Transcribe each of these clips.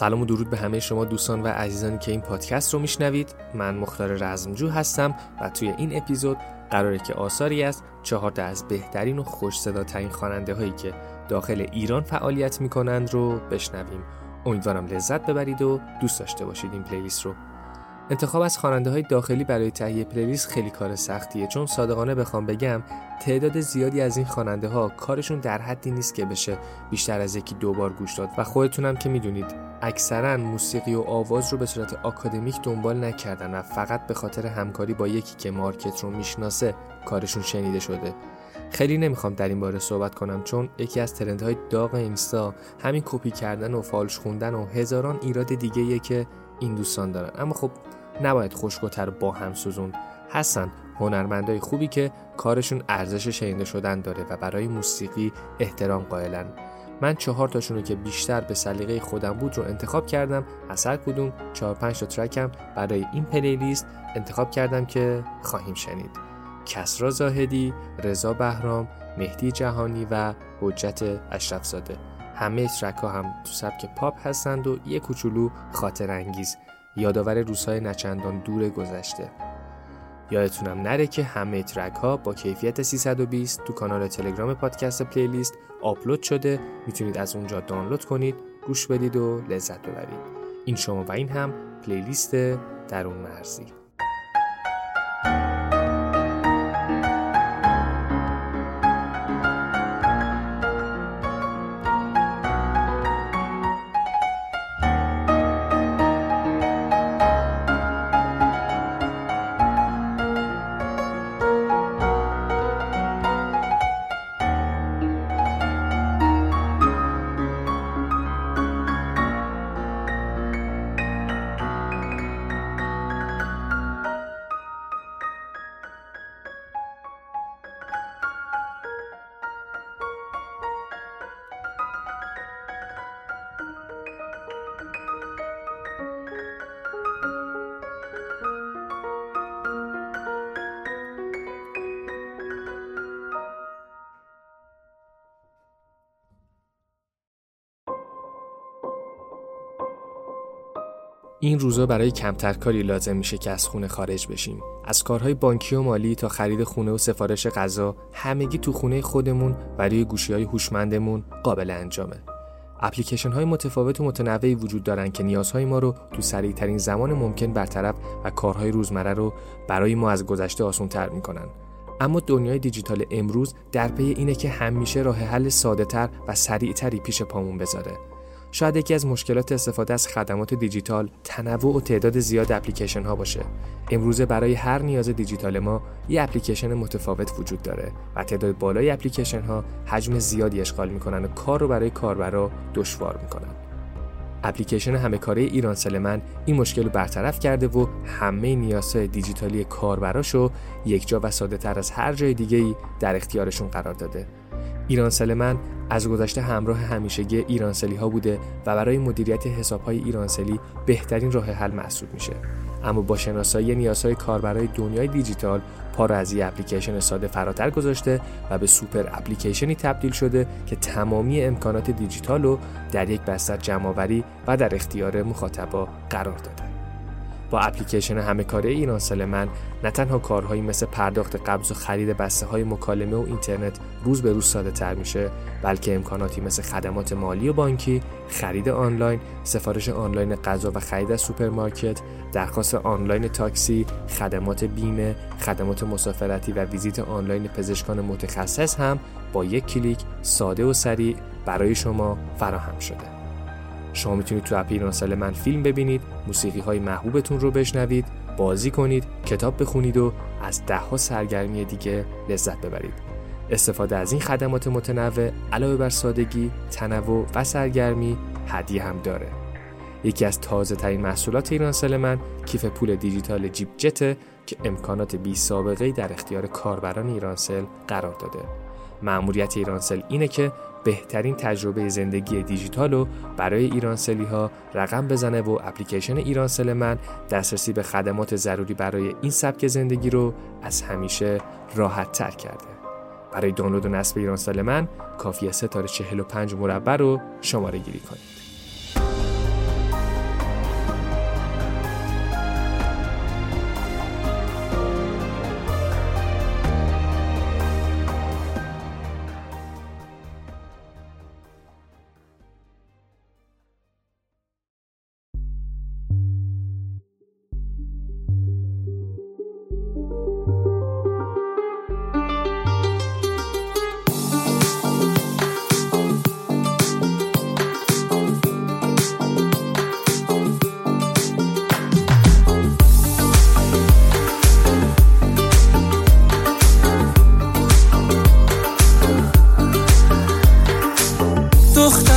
سلام و درود به همه شما دوستان و عزیزانی که این پادکست رو میشنوید. من مختار رزمجو هستم و توی این اپیزود قراره که آثاری از چهار از بهترین و خوش صداترین خواننده هایی که داخل ایران فعالیت می‌کنند رو بشنویم. امیدوارم لذت ببرید و دوست داشته باشید این پلیلیست رو. انتخاب از خواننده های داخلی برای تهیه پلیلیست خیلی کار سختیه چون صادقانه بخوام بگم تعداد زیادی از این خواننده ها کارشون در حدی نیست که بشه بیشتر از یکی دو بار گوش داد. و خودتونم که می‌دونید اکثرا موسیقی و آواز رو به صورت آکادمیک دنبال نکردن و فقط به خاطر همکاری با یکی که مارکت رو می‌شناسه کارشون شنیده شده. خیلی نمی‌خوام در این باره صحبت کنم چون یکی از ترندهای داغ اینستا همین کپی کردن و فالش خوندن و هزاران ایراد دیگه که این دوستان دارن. اما خب نباید خشکوتر با هم سوزون هستن هنرمندای خوبی که کارشون ارزش شنیده شدن داره و برای موسیقی احترام قائلن. من چهار تاشون رو که بیشتر به سلیقه خودم بود رو انتخاب کردم از هر کدوم چهار پنج تا ترکم برای این پلیلیست انتخاب کردم که خواهیم شنید. کسرا زاهدی، رضا بهرام، مهدی جهانی و حجت اشرفزاده. همه ترک ها هم تو سبک پاپ هستند و یه کوچولو خاطر انگیز یادآور روزهای نچندان دور گذشته. یادتونم نره که همه ترک ها با کیفیت 320 تو کانال تلگرام پادکست پلیلیست آپلود شده. می‌تونید از اونجا دانلود کنید گوش بدید و لذت ببرید. این شما و این هم پلیلیست درون مرزی. این روزا برای کمتر کاری لازم میشه که از خونه خارج بشیم. از کارهای بانکی و مالی تا خرید خونه و سفارش غذا همگی تو خونه خودمون و روی گوشی های هوشمندمون قابل انجامه. اپلیکیشن های متفاوت و متنوعی وجود دارن که نیازهای ما رو تو سریع ترین زمان ممکن برطرف و کارهای روزمره رو برای ما از گذشته آسان تر می‌کنن. اما دنیای دیجیتال امروز در پی اینه که همیشه راه حل ساده تر و سریعتری پیش پامون بذاره. شاید یکی از مشکلات استفاده از خدمات دیجیتال تنوع و تعداد زیاد اپلیکیشن ها باشه. امروزه برای هر نیاز دیجیتال ما یه اپلیکیشن متفاوت وجود داره و تعداد بالای اپلیکیشن ها حجم زیادی اشغال می‌کنن و کار رو برای کاربرا دشوار می‌کنن. اپلیکیشن همه کاره ایران سلمن این مشکل رو برطرف کرده و همه نیازهای دیجیتالی کاربراشو یکجا و ساده تر از هر جای دیگه در اختیارشون قرار داده. ایرانسل من از گذشته همراه همیشگی ایرانسلی ها بوده و برای مدیریت حساب های ایرانسلی بهترین راه حل محسوب میشه. اما با شناسایی نیازهای کاربرای دنیای دیجیتال پا را از اپلیکیشن ساده فراتر گذاشته و به super application ی تبدیل شده که تمامی امکانات دیجیتال رو در یک بستر جمعآوری و در اختیار مخاطبا قرار داده. با اپلیکیشن همه کاره ایرانسل من نه تنها کارهایی مثل پرداخت قبض و خرید بسته های مکالمه و اینترنت روز به روز ساده تر میشه بلکه امکاناتی مثل خدمات مالی و بانکی، خرید آنلاین، سفارش آنلاین غذا و خرید از سوپرمارکت، درخواست آنلاین تاکسی، خدمات بیمه، خدمات مسافرتی و ویزیت آنلاین پزشکان متخصص هم با یک کلیک ساده و سریع برای شما فراهم شده. شما می‌تونید تو app ایرانسل من فیلم ببینید موسیقی های محبوبتون رو بشنوید بازی کنید کتاب بخونید و از دهها سرگرمی دیگه لذت ببرید. استفاده از این خدمات متنوع علاوه بر سادگی تنوع و سرگرمی هدیه هم داره. یکی از تازه ترین محصولات ایرانسل من کیف پول دیجیتال جیب جته که امکانات بی سابقه در اختیار کاربران ایرانسل قرار داده. مأموریت ایرانسل اینه که بهترین تجربه زندگی دیجیتال رو برای ایرانسلی ها رقم بزنه و اپلیکیشن ایرانسل من دسترسی به خدمات ضروری برای این سبک زندگی رو از همیشه راحت تر کرده. برای دانلود و نصب ایرانسل من کافیه ستاره 45 مربع رو شماره گیری کنید.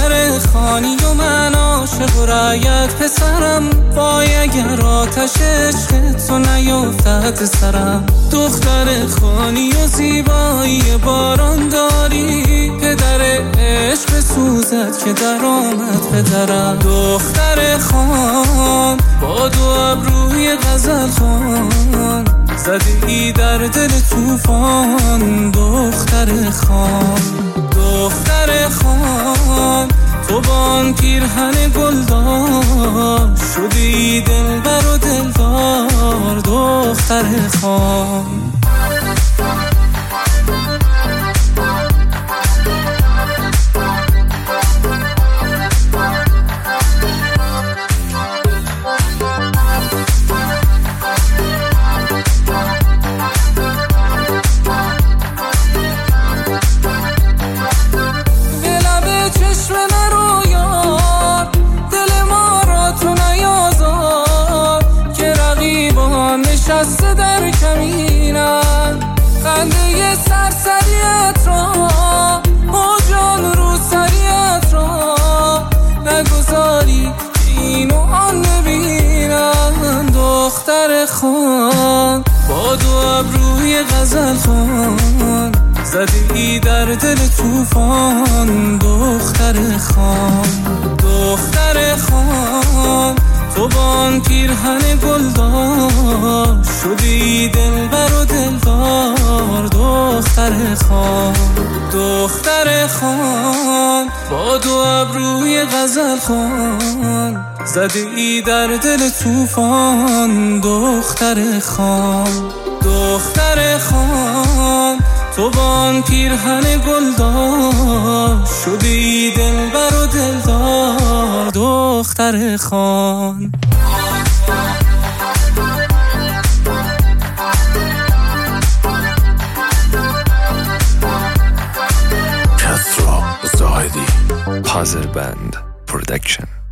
دختر خانی و من عاشق و رایت پسرم. وای اگر آتش عشق تو نیفتد سرم. دختر خانی و زیبایی باران داری. پدر عشق سوزد که در آمد پدرم. دختر خان با دو ابروی غزل خان. زدی در دل توفان دختر خان دختر خان. تو بان پیرهن گلدار شدی دلبر و دلدار دختر خان. غزل خان. زدی در دل توفان دختر خان. دختر خان تو بان پیرهن گلدار. شدی دلبر و دلدار دختر خان. دختر خان با دو ابروی غزل خان. زدی در دل توفان دختر خان. دختر خان. تو بان پیرهن گلدار شدی دلبر و دلدار دختر خان. کسرا زاهدی. پازر بند پرودکشن.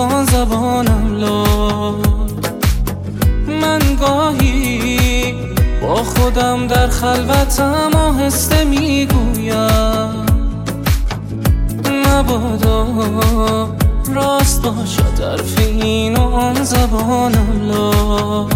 آسان زبانم لا من گاهی با خودم در خلوتم آهسته می‌گویم. مبادا راست باشد حرف این و آن زبانم لا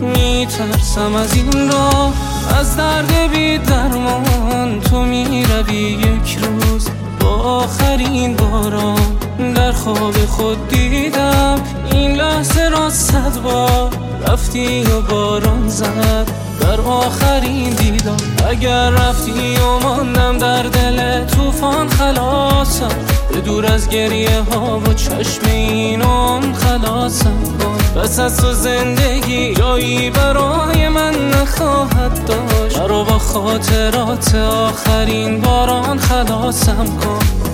میترسم از این را از درد بی درمان. تو می‌روی یک روز با آخرین باران. در خواب خود دیدم این لحظه را صد بار رفتی و باران زد. در آخرین دیدم اگر رفتی و ماندم در دل طوفان خلاصم. به دور از گریه ها و چشم اینم خلاصم. کن بس از تو زندگی جایی برای من نخواهد داشت. رو با خاطرات آخرین باران خلاصم کن.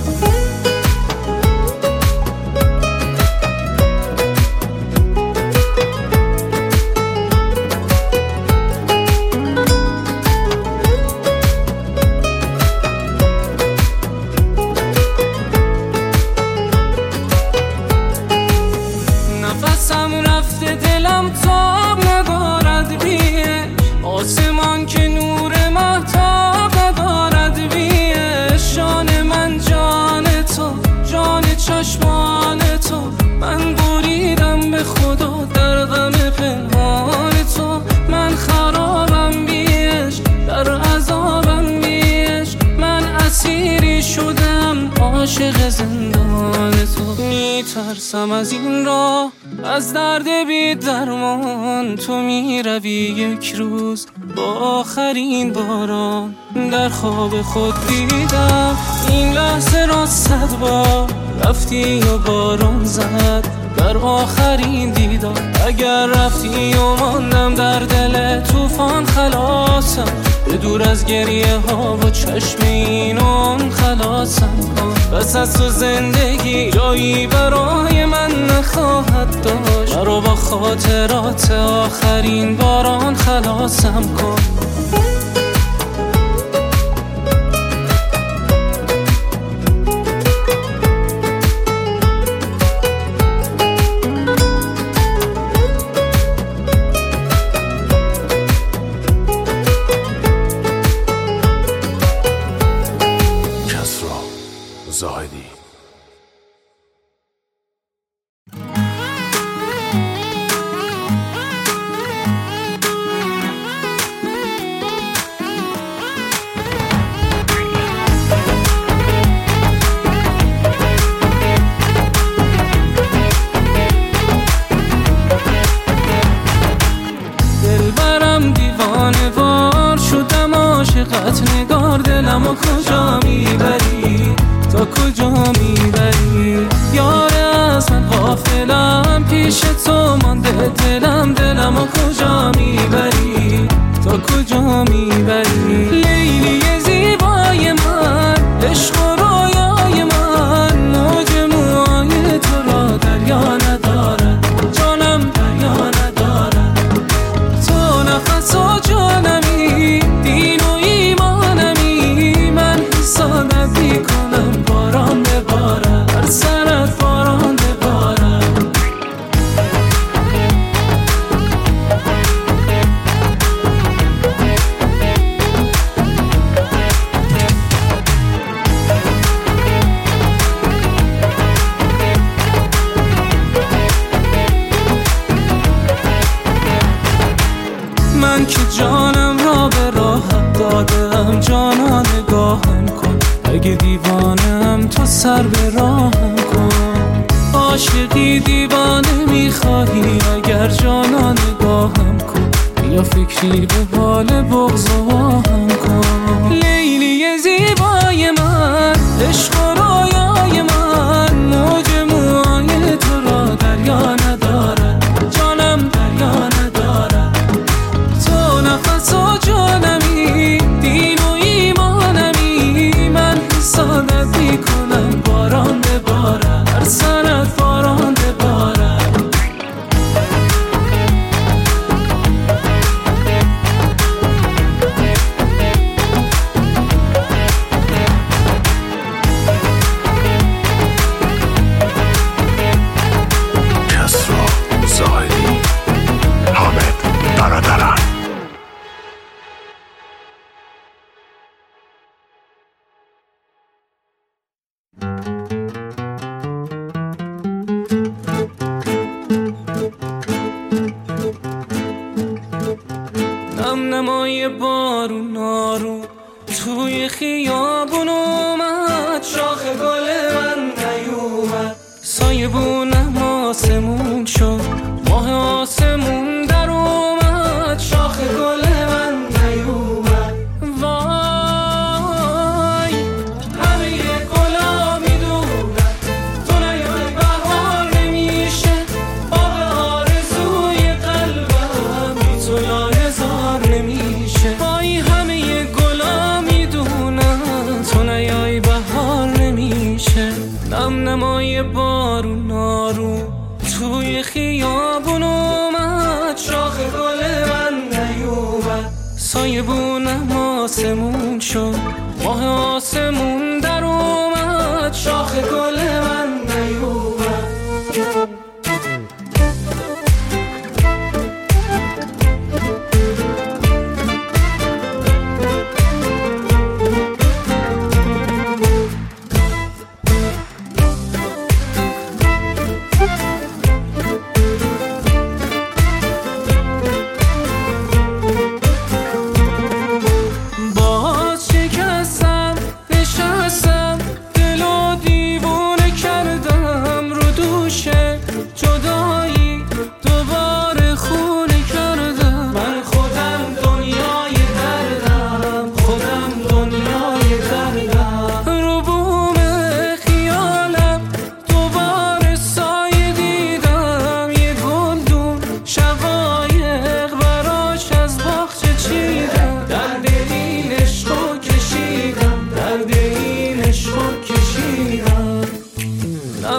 خواب خود دیدم. این لحظه را صد بار رفتی و باران زد. در آخرین دیدم اگر رفتی و ماندم در دل طوفان خلاصم. به دور از گریه ها و چشم اینون خلاصم کن. بس از تو زندگی جایی برای من نخواهد داشت. رو با خاطرات آخرین باران خلاصم کن.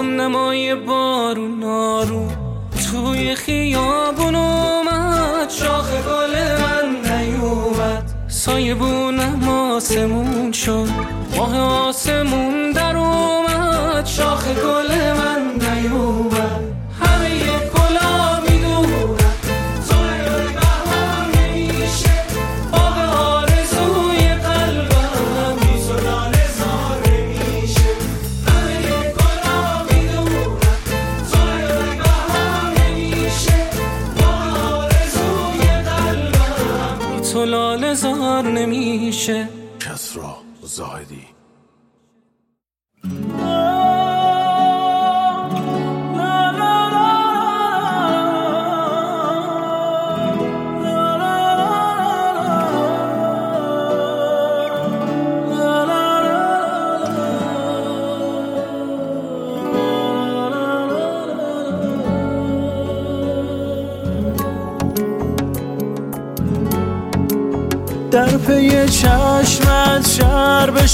هم نمای بارون نارو. توی خیابون اومد شاخ گل من نیومد. سایه بونم آسمون شد ماه آسمون در اومد. شاخ گل من نیومد.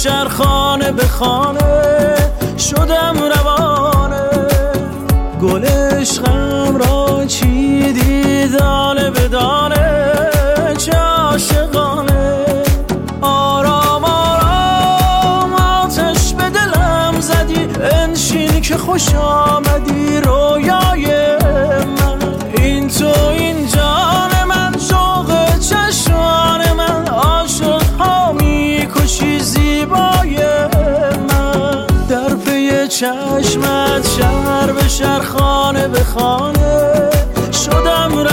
شهر خانه به خانه شدم روانه. گل عشقم را چیدی دانه به دانه. چه عاشقانه. آرام آرام آتش به دلم زدی. انشین که خوش آمدی رویای چشمت شهر به شهر خانه به خانه. شدم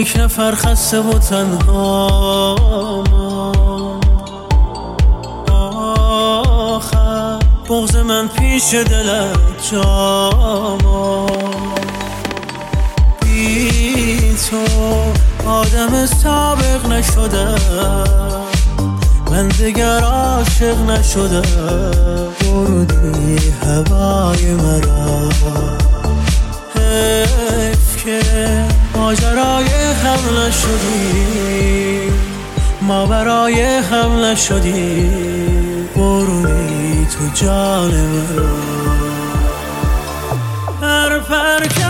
یک نفر خسته و تنها آخر. بغز من پیش دلت جاما بی تو آدم سابق نشده. من دیگر عاشق نشده. بردی هوای مرا. حیف که ماجرای حمله نشدی ما برای حمله نشدی برونی تو جان من.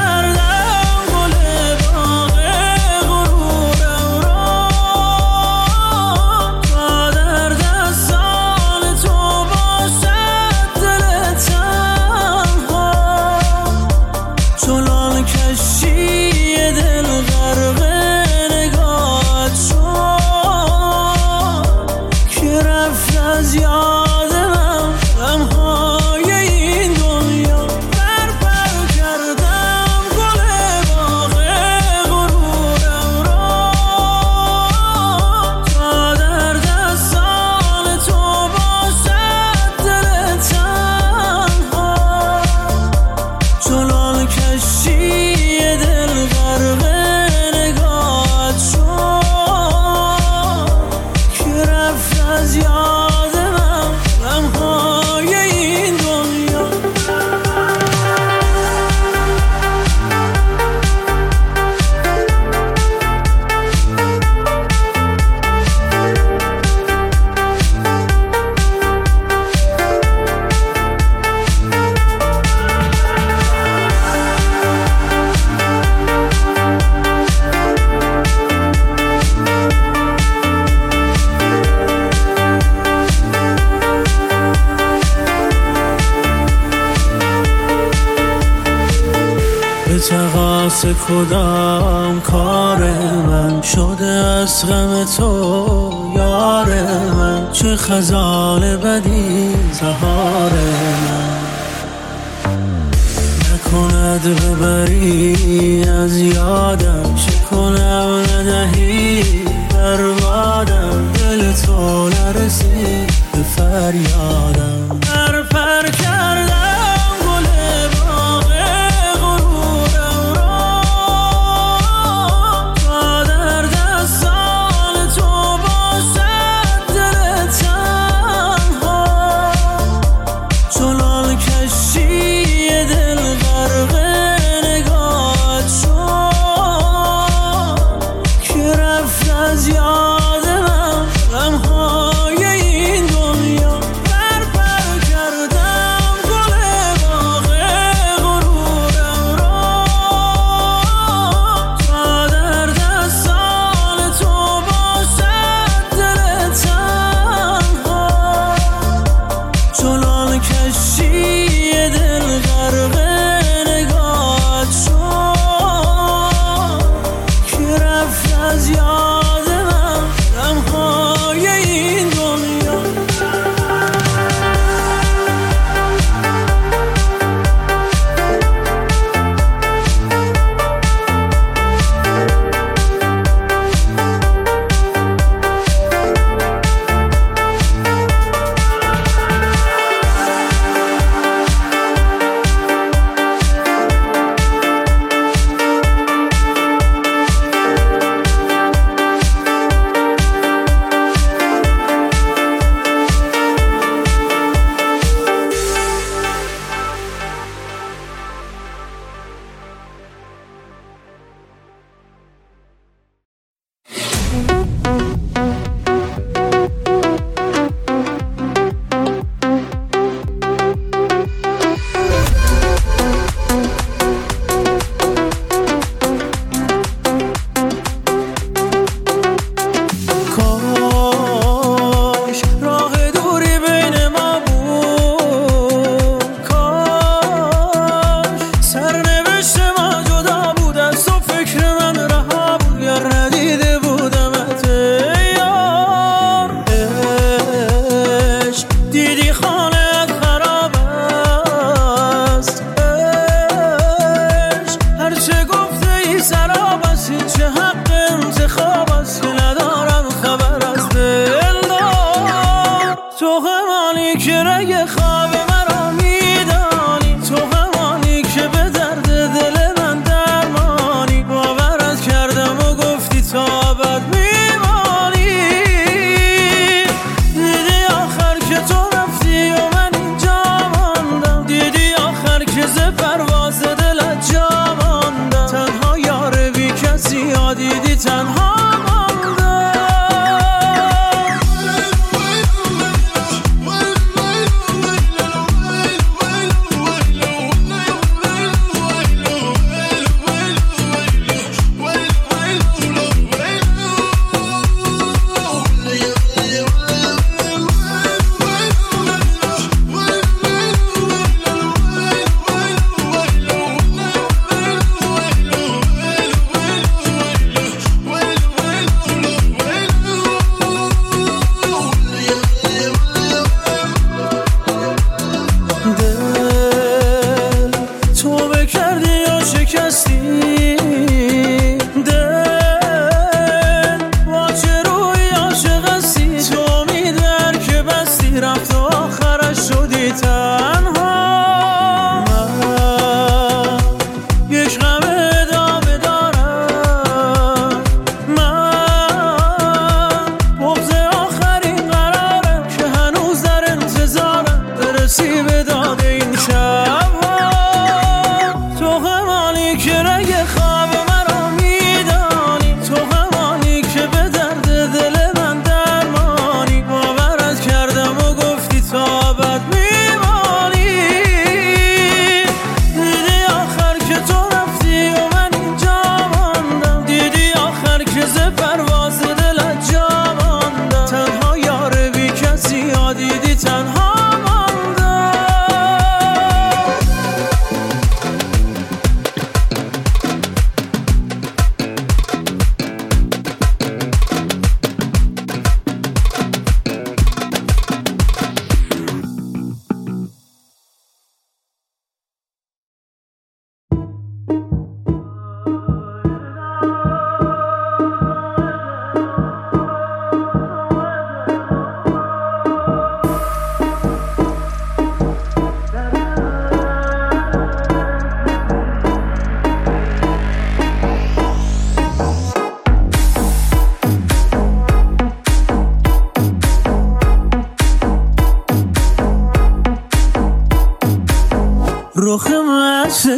کدام کار من شده از غم تو یار من؟ چه خزال بدی زهار من؟ نکند ببری از یادم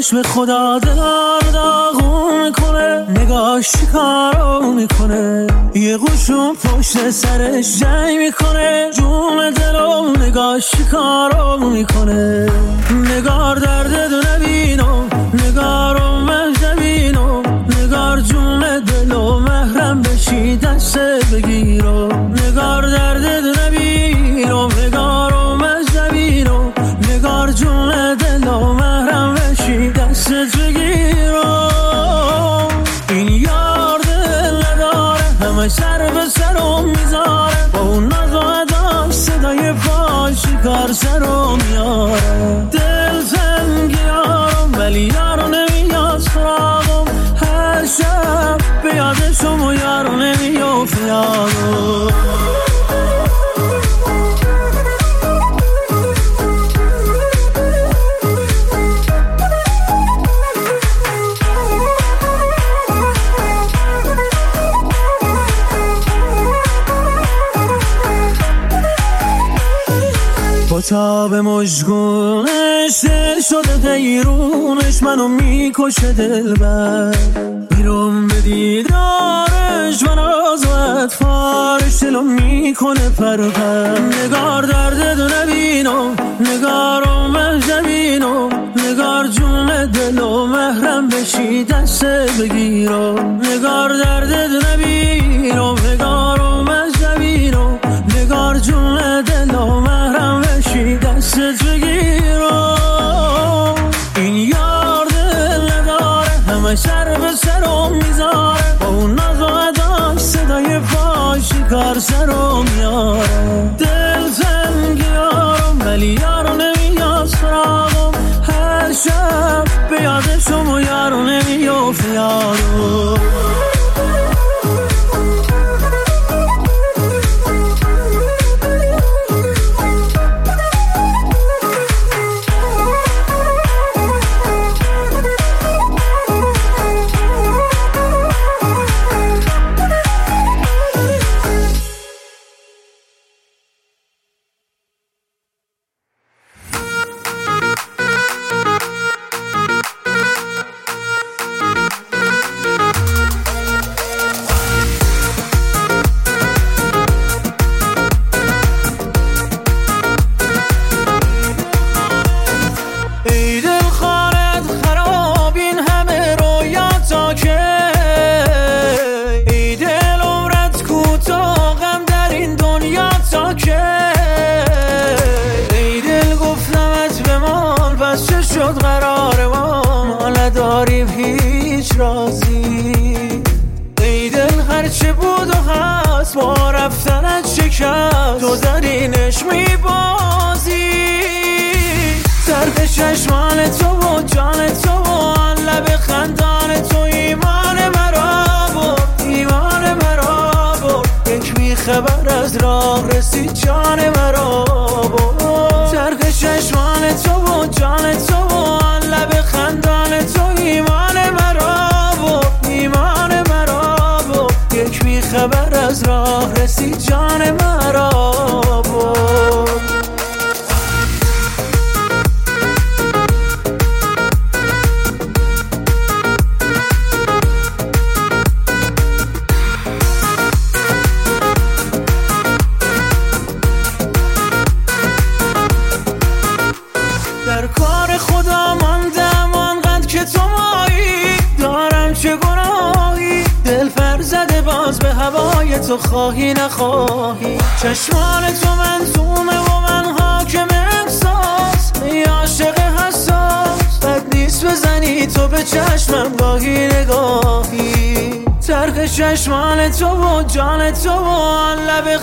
چشم خدا دلار داغون می‌کنه نگاش کارو می‌کنه. یه قوشون پشت سرش جنگ می‌کنه جون دلو نگاش کارو می‌کنه. نگار درد دو نبینو نگارو مهجبینو نگار جون دلو محرم بشی دست بگیرو. نگار درد دو نبینو نگارو مهجبینو نگار جون دلو محرم دست بگیرم این یار دل نداره همه سر به سرم می‌ذاره. با اون و صدای پاش کار سرم میاره. دل تنگ یارم ولی یارو نمیاد سراغم. هر شب به یادشم و یارو یارم با تاب مجگونش دل شده دیرونش منو می‌کشه دل بر بیرون به دیدارش من از فارش دلو می‌کنه پر پر. نگار درد دو نبینو نگارو مهجبینو نگار جون دلو محرم بشی دست بگیرو. نگار درد دو کار سرم میاره. دل تنگ یارم ولی یارو نمیاد سراغم. هر شب به یادشم و یارو نمیافت یارو.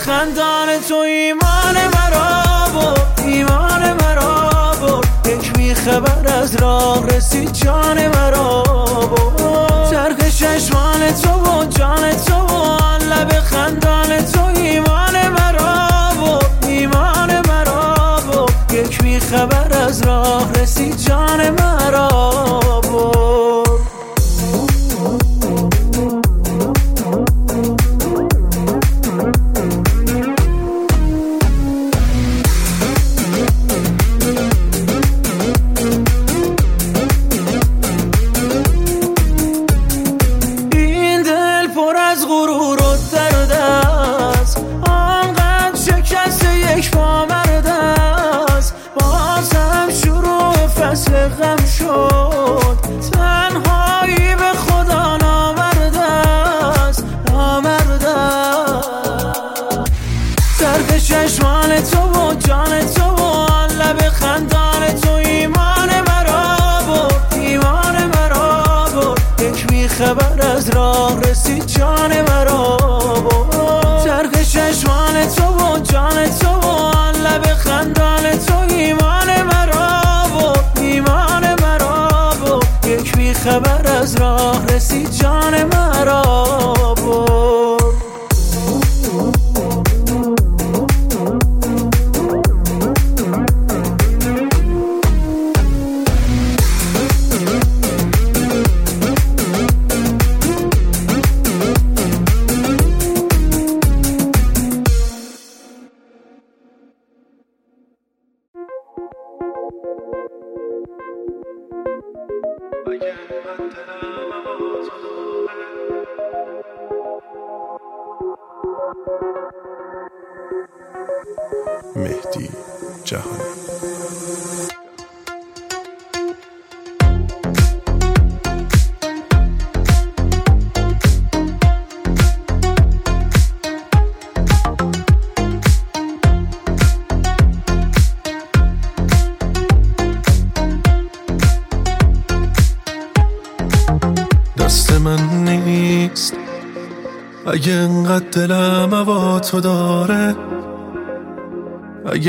خندان تو ایمان مرا بود ایمان مرا بود یک بی خبر از راه رسید جان مرا بود ترک چشمان تو و جان تو و لب خندان تو ایمان مرا بود ایمان مرا بود یک بی خبر از راه رسید جان مرا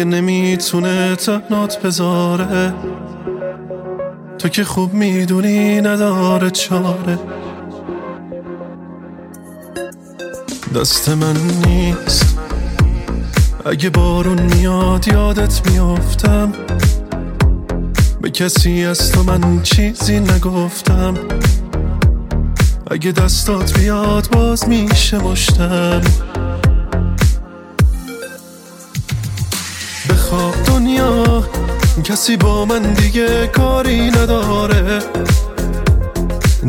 اگه نمی‌تونه تنات بذاره تو که خوب می‌دونی نداره چاره. دست من نیست. اگه بارون میاد یادت میافتم. به کسی از تو من چیزی نگفتم. اگه دستات بیاد باز میشه مشتم. کسی با من دیگه کاری نداره.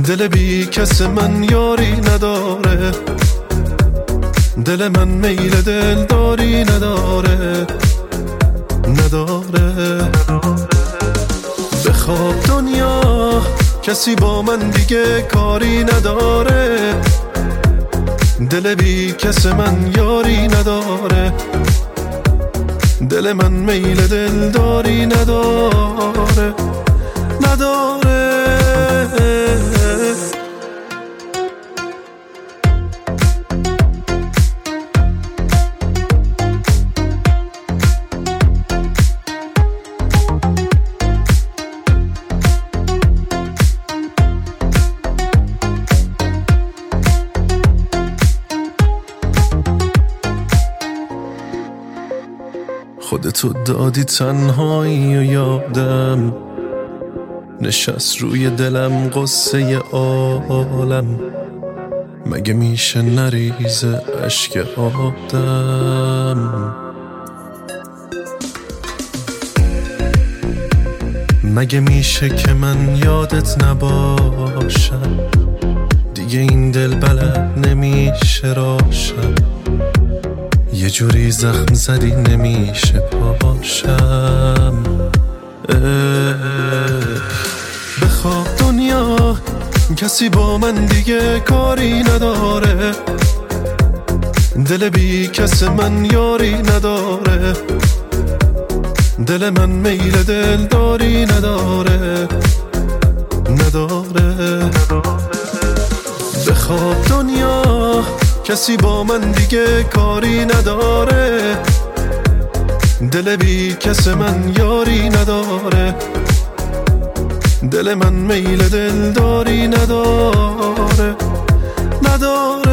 دل بی کس من یاری نداره. دل من میل دلداری نداره. نداره. بخواب دنیا کسی با من دیگه کاری نداره. دل بی کس من یاری نداره. دل من میل دلداری نداره نداره. خودتو دادی تنهایی و یادم. نشست روی دلم قصه عالم. مگه میشه نریزه اشک آدم؟ مگه میشه که من یادت نباشم؟ دیگه این دل بلد نمیشه راشم. یه جوری زخم زدی نمیشه پاشم بخواب دنیا کسی با من دیگه کاری نداره. دل بی کس من یاری نداره. دل من میل دل داری نداره. نداره. بخواب کسی با من دیگه کاری نداره. دل بی کس من یاری نداره. دل من میل دل داری نداره. نداره.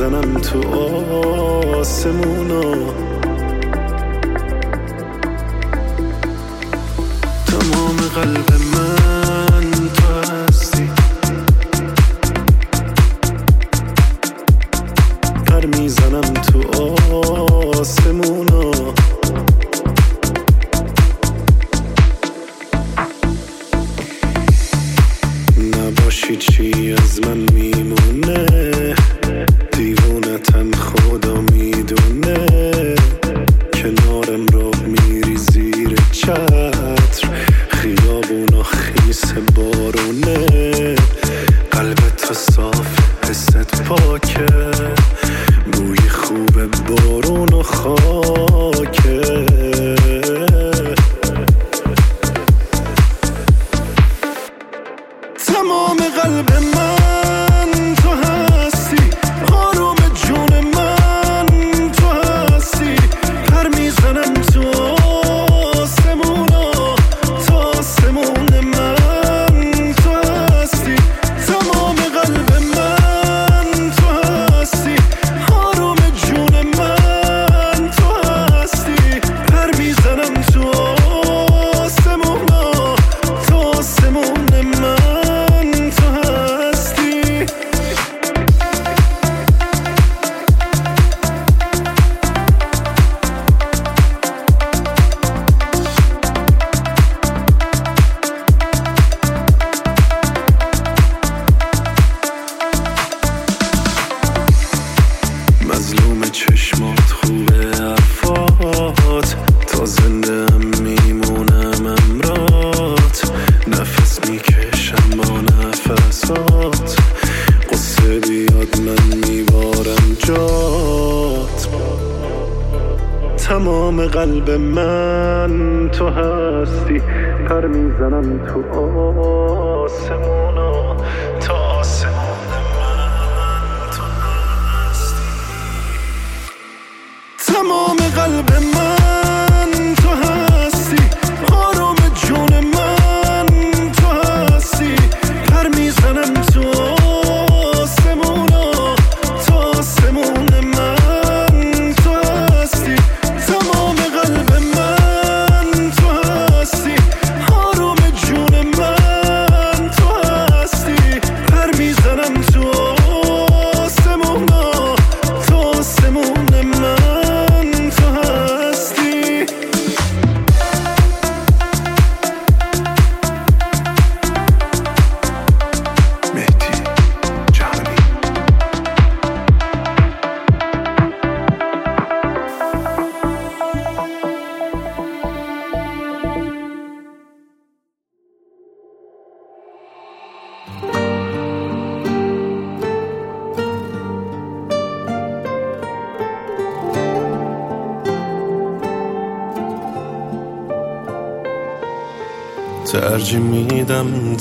می‌زنم تو آسمونا.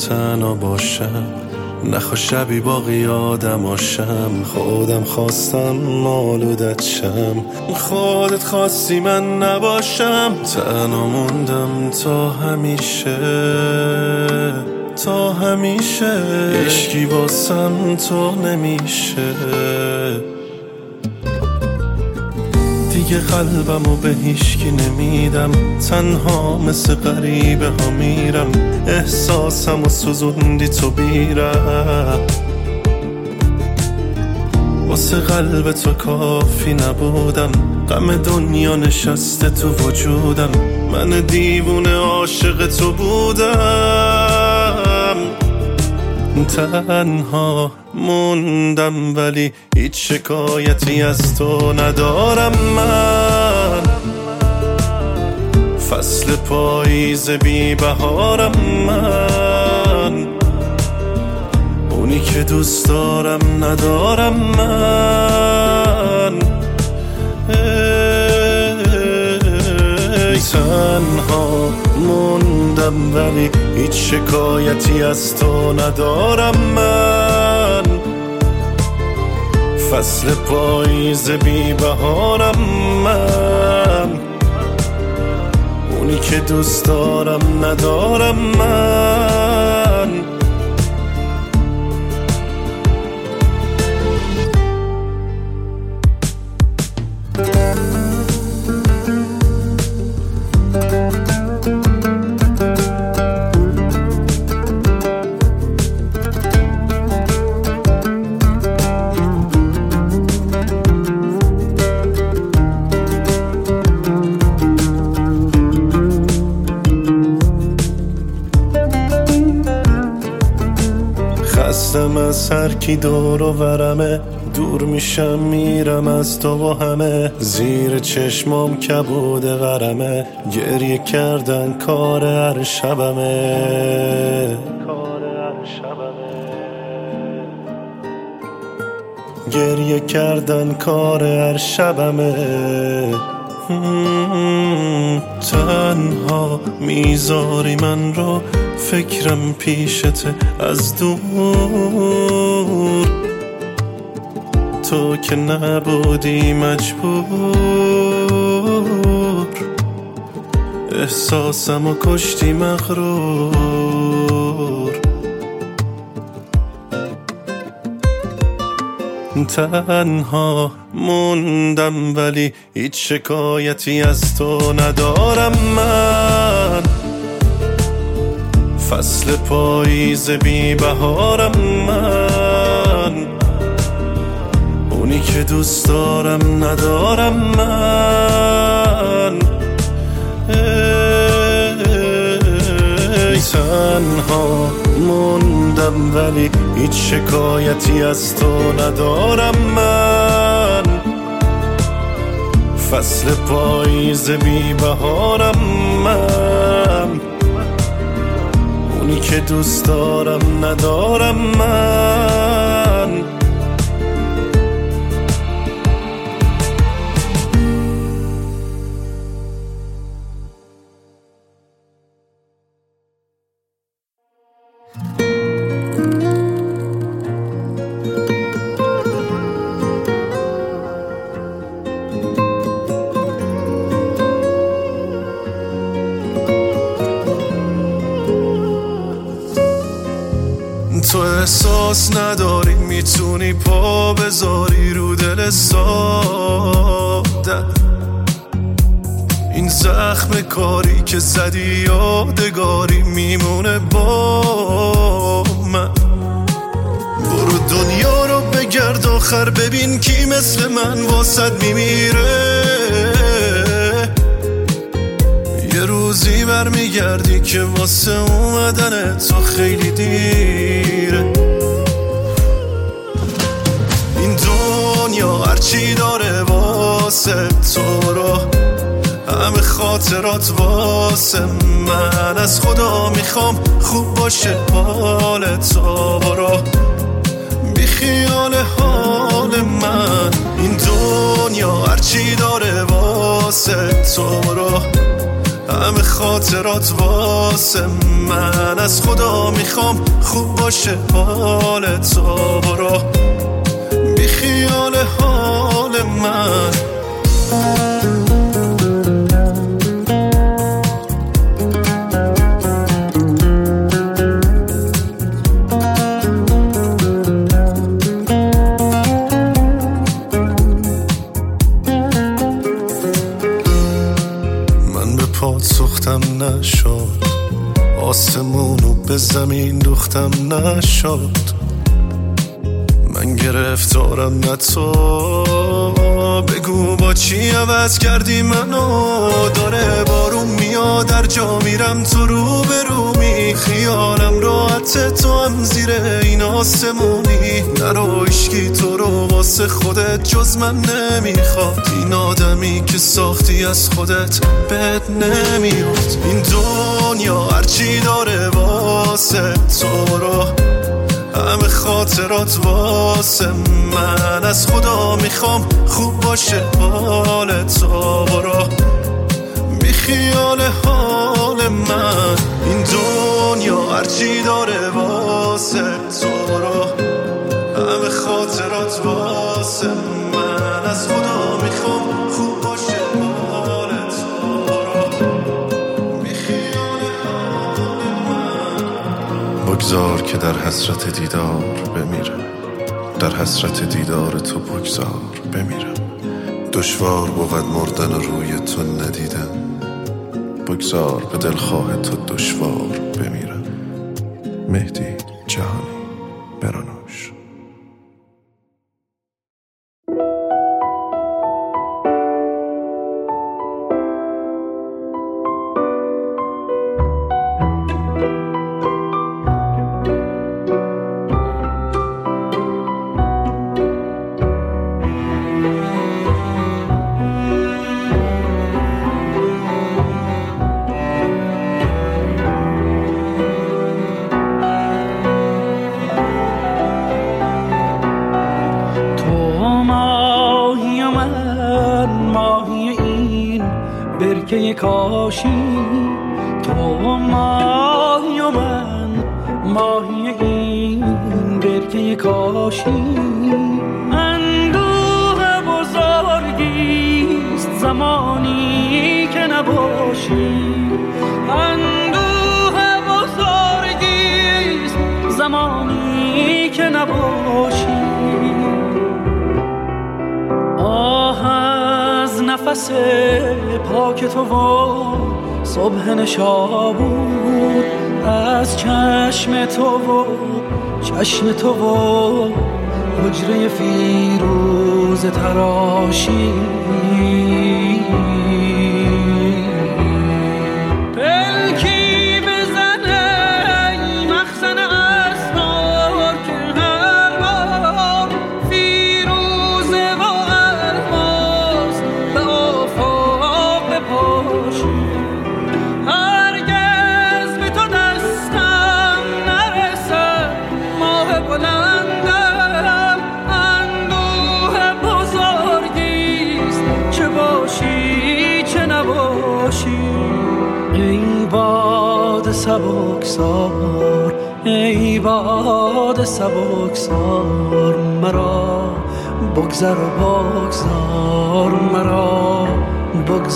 تنها باشم نخوا شبی باقی آدماشم خودم خواستم مالودت شم. خودت خواستی من نباشم. تنها موندم تا همیشه. تا همیشه. اشکی واسم تو نمیشه. دیگه قلبمو به هیشکی نمیدم. تنها مثل غریبه ها میرم. احساسم و سوزوندی تو بیرم واسه قلب تو کافی نبودم. غم دنیا نشسته تو وجودم. من دیوونه عاشق تو بودم. تنها موندم ولی هیچ شکایتی از تو ندارم من. فصل پاییز بی بهارم من. اونی که دوست دارم ندارم من. تنها موندم ولی هیچ شکایتی از تو ندارم من. فصل پاییز بی بهارم من. اونی که دوست دارم ندارم من. از هر کی دور و ورمه؟ دور میشم میرم از تو و همه. زیر چشمام کبود غرمه گریه کردن کار هر شبمه. گریه کردن کار هر شبمه. تنها می‌ذاری من رو فکرم پیشته از دور. تو که نبودی مجبور. احساسم و کشتی مغرور. تنها موندم ولی هیچ شکایتی از تو ندارم من. فصل پاییز بی بهارم من. اونی که دوست دارم ندارم من. ای تنها موندم ولی هیچ شکایتی از تو ندارم من. فصل پاییز بی بهارم من. اونی که دوست دارم ندارم من. احساس نداری می‌تونی پا بذاری رو دل ساده. این زخم کاری که زدی یادگاری میمونه با من. برو دنیا رو بگرد آخر ببین کی مثل من واسد میمیره. یه روزی برمیگردی که واسه اومدن تو خیلی دیره. هرچی داره واسه تو رو همه خاطرات واسه من. از خدا می‌خوام خوب باشه حال تو برو. بی خیال حال من این دنیا هرچی داره واسه تو رو. همه خاطرات واسه من. از خدا می‌خوام خوب باشه حال تو بی خیال حال من. به پات سختم نشد آسمونو به زمین دوختم نشد. گرفتارم نه تو. بگو با چی عوض کردی منو؟ داره بارون میاد در جا میرم تو رو به رو می. خیالم راحت تو هم زیر این آسمونی. نرو اشکی تو رو واسه خودت جز من نمی‌خواد. این آدمی که ساختی از خودت بد نمیاد. این دنیا هرچی داره واسه تو رو. همه خاطرات واسه من. از خدا می‌خوام خوب باشه حال تو. برو. بی خیال حال من. این دنیا هرچی داره واسه بگذار که در حسرت دیدار بمیرم. در حسرت دیدار تو بگذار بمیرم. دشوار بود مردن روی تو ندیدم. بگذار به دلخواه تو دشوار بمیرم. مهدی جهانی برانوش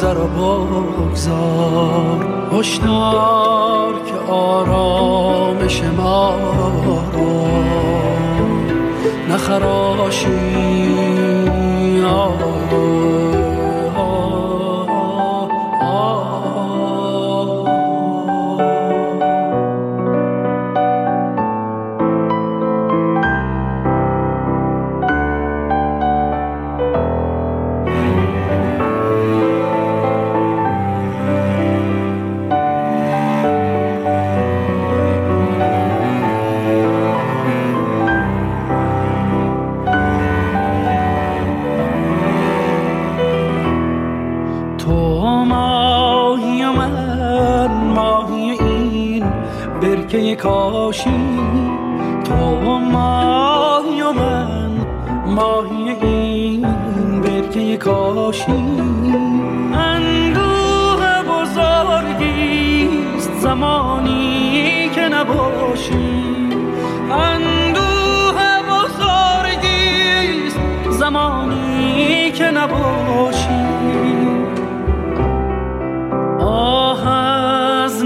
بگذر و بگذار. هشدار که آرامش ما را. نخراشی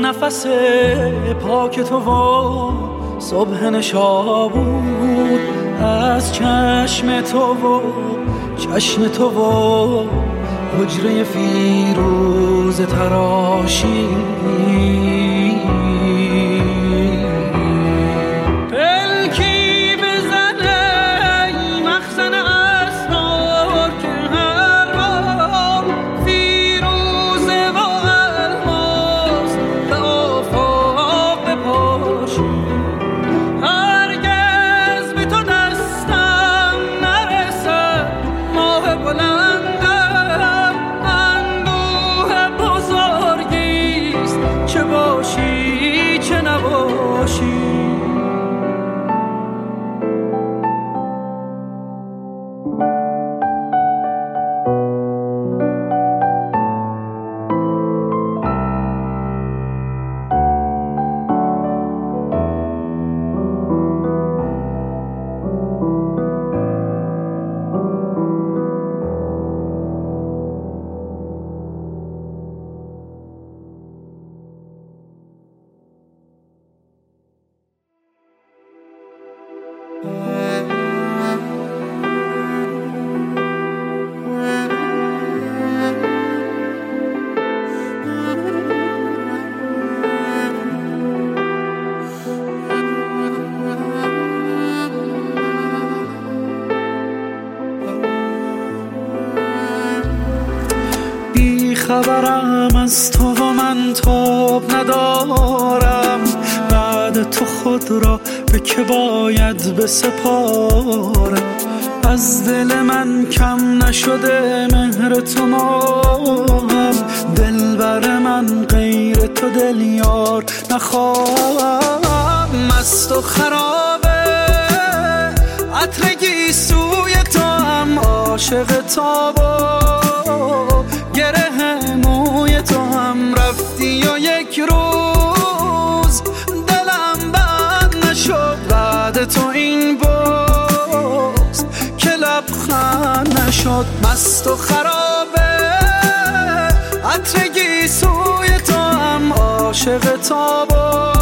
نفس پاک تو و صبح نشابود از چشم تو و چشم تو و حجره فیروز تراشی. به باید بسپارم از دل من کم نشده مهر تو ماهم دلبر من غیر تو دل یار نخواهم. مست و خرابه. عطر سوی تو هم عاشق تابا گره موی تو هم رفتی و یک روز لبخند نشد. مست و خرابه. عطر سوی تو هم عاشق تابا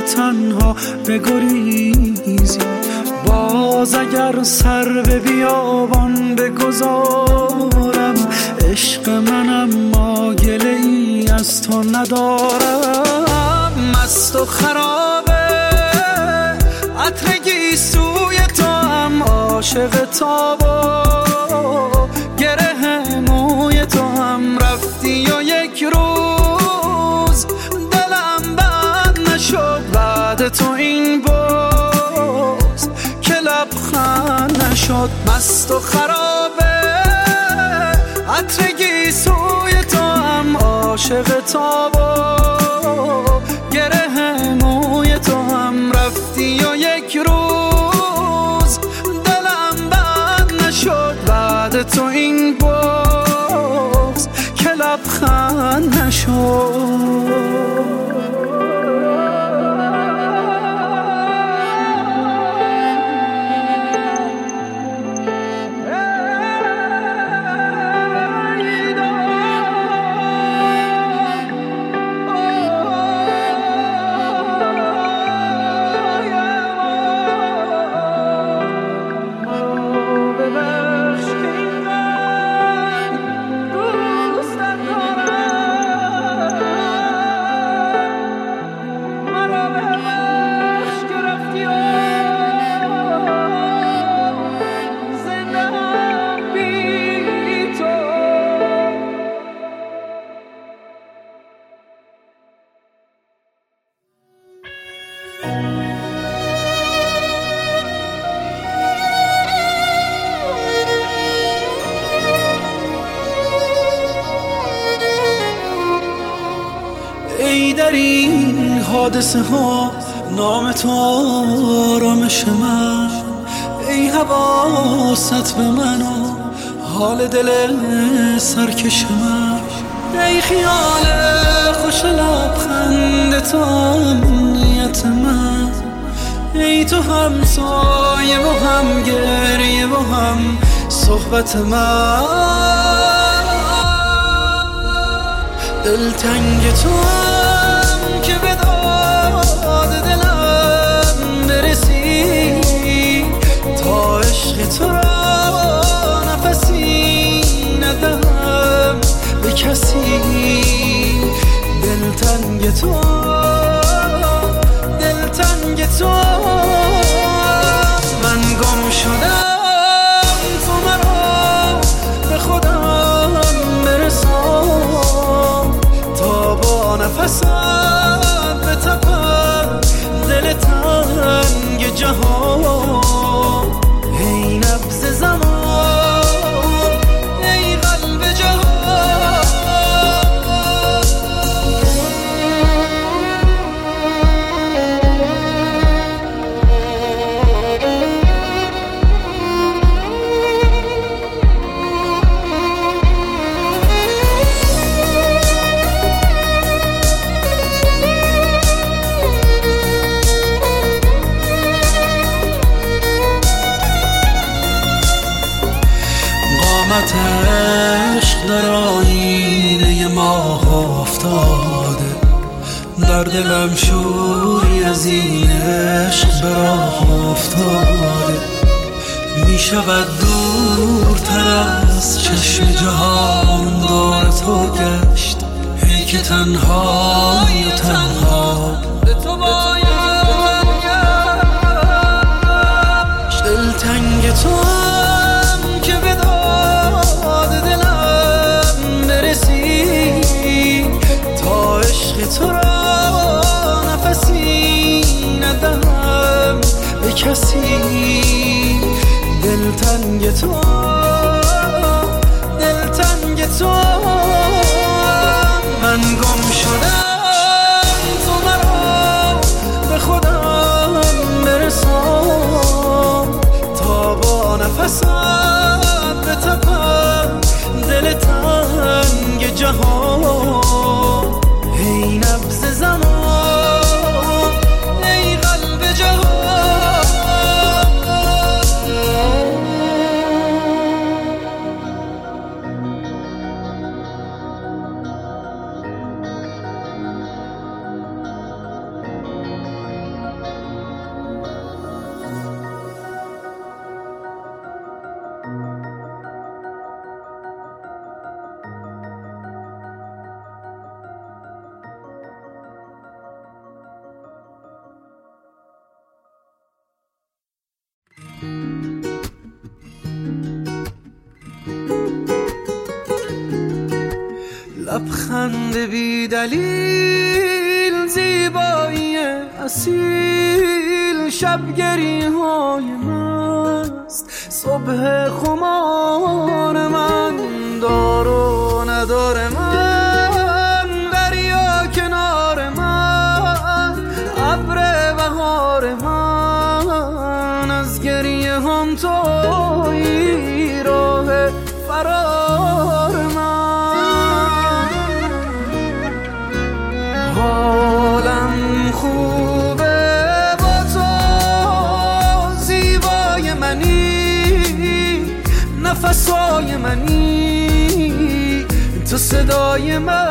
تنها بگریزی باز اگر سر به بیابان بگذارم عشق منم ما گله ای از تو ندارم. مست و خرابه عطر سوی تو هم عاشق تابا گره موی تو هم رفتی و یک روز تو این باز که لبخند نشد مست و خرابه. عطر سوی تو هم عاشق تابا گره موی تو هم رفتی و یک روز دلم بند نشد. بعد تو این باز که لبخند نشد. حادثه ها نام تو آرامش من. ای حواست به منو حال دل سرکش من. ای خیال خوش لبخند تو امنیت من. ای تو هم سایه و هم گریه و هم صحبت من. دلتنگ تو کسی دلتنگ تو دلتنگ تو. من گم شدم تو مرا به خودم برسان. تا با نفست به دل تنگ جهان. شود دورتر از چشم جهان دور تو گشت. ای که تنهای و تنها به تو باید گشت دلتنگ تو هم که به داد دلم برسی. تا عشق تو را نفسی به کسی. دلتنگ تو. دلیل زیبایی اصیل شبگری های صبح خمار من دار و ندار من. صدای منی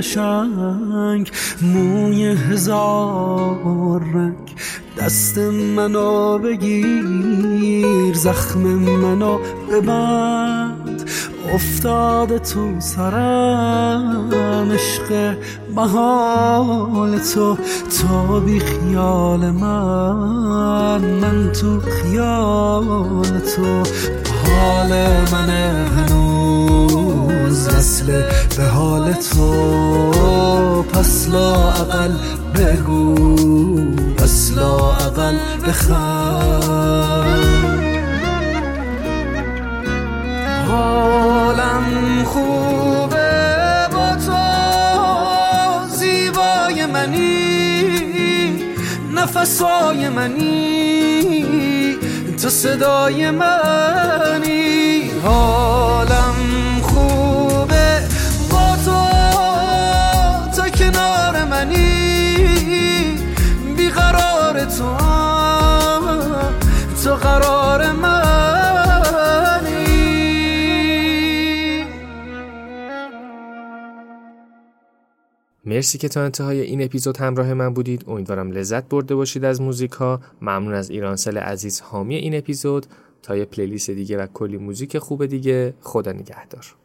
قشنگ موی هزار رنگ. دست منو بگیر زخم منو ببند. افتاده تو سرم عشق محال تو. تو بی خیال من من تو خیال تو. حال من هنوز. مثل به حال تو. پس اقل بگو پس اقل بخند حالم خوبه با تو زیبای منی نفسای منی تو صدای منی. حالم منی بیقرار تو تو قرار منی. مرسی که تا انتهای این اپیزود همراه من بودید. امیدوارم لذت برده باشید از موزیک ها ممنون از ایرانسل عزیز حامی این اپیزود. تا یه پلیلیست دیگه و کلی موزیک خوب دیگه خدا نگهدار.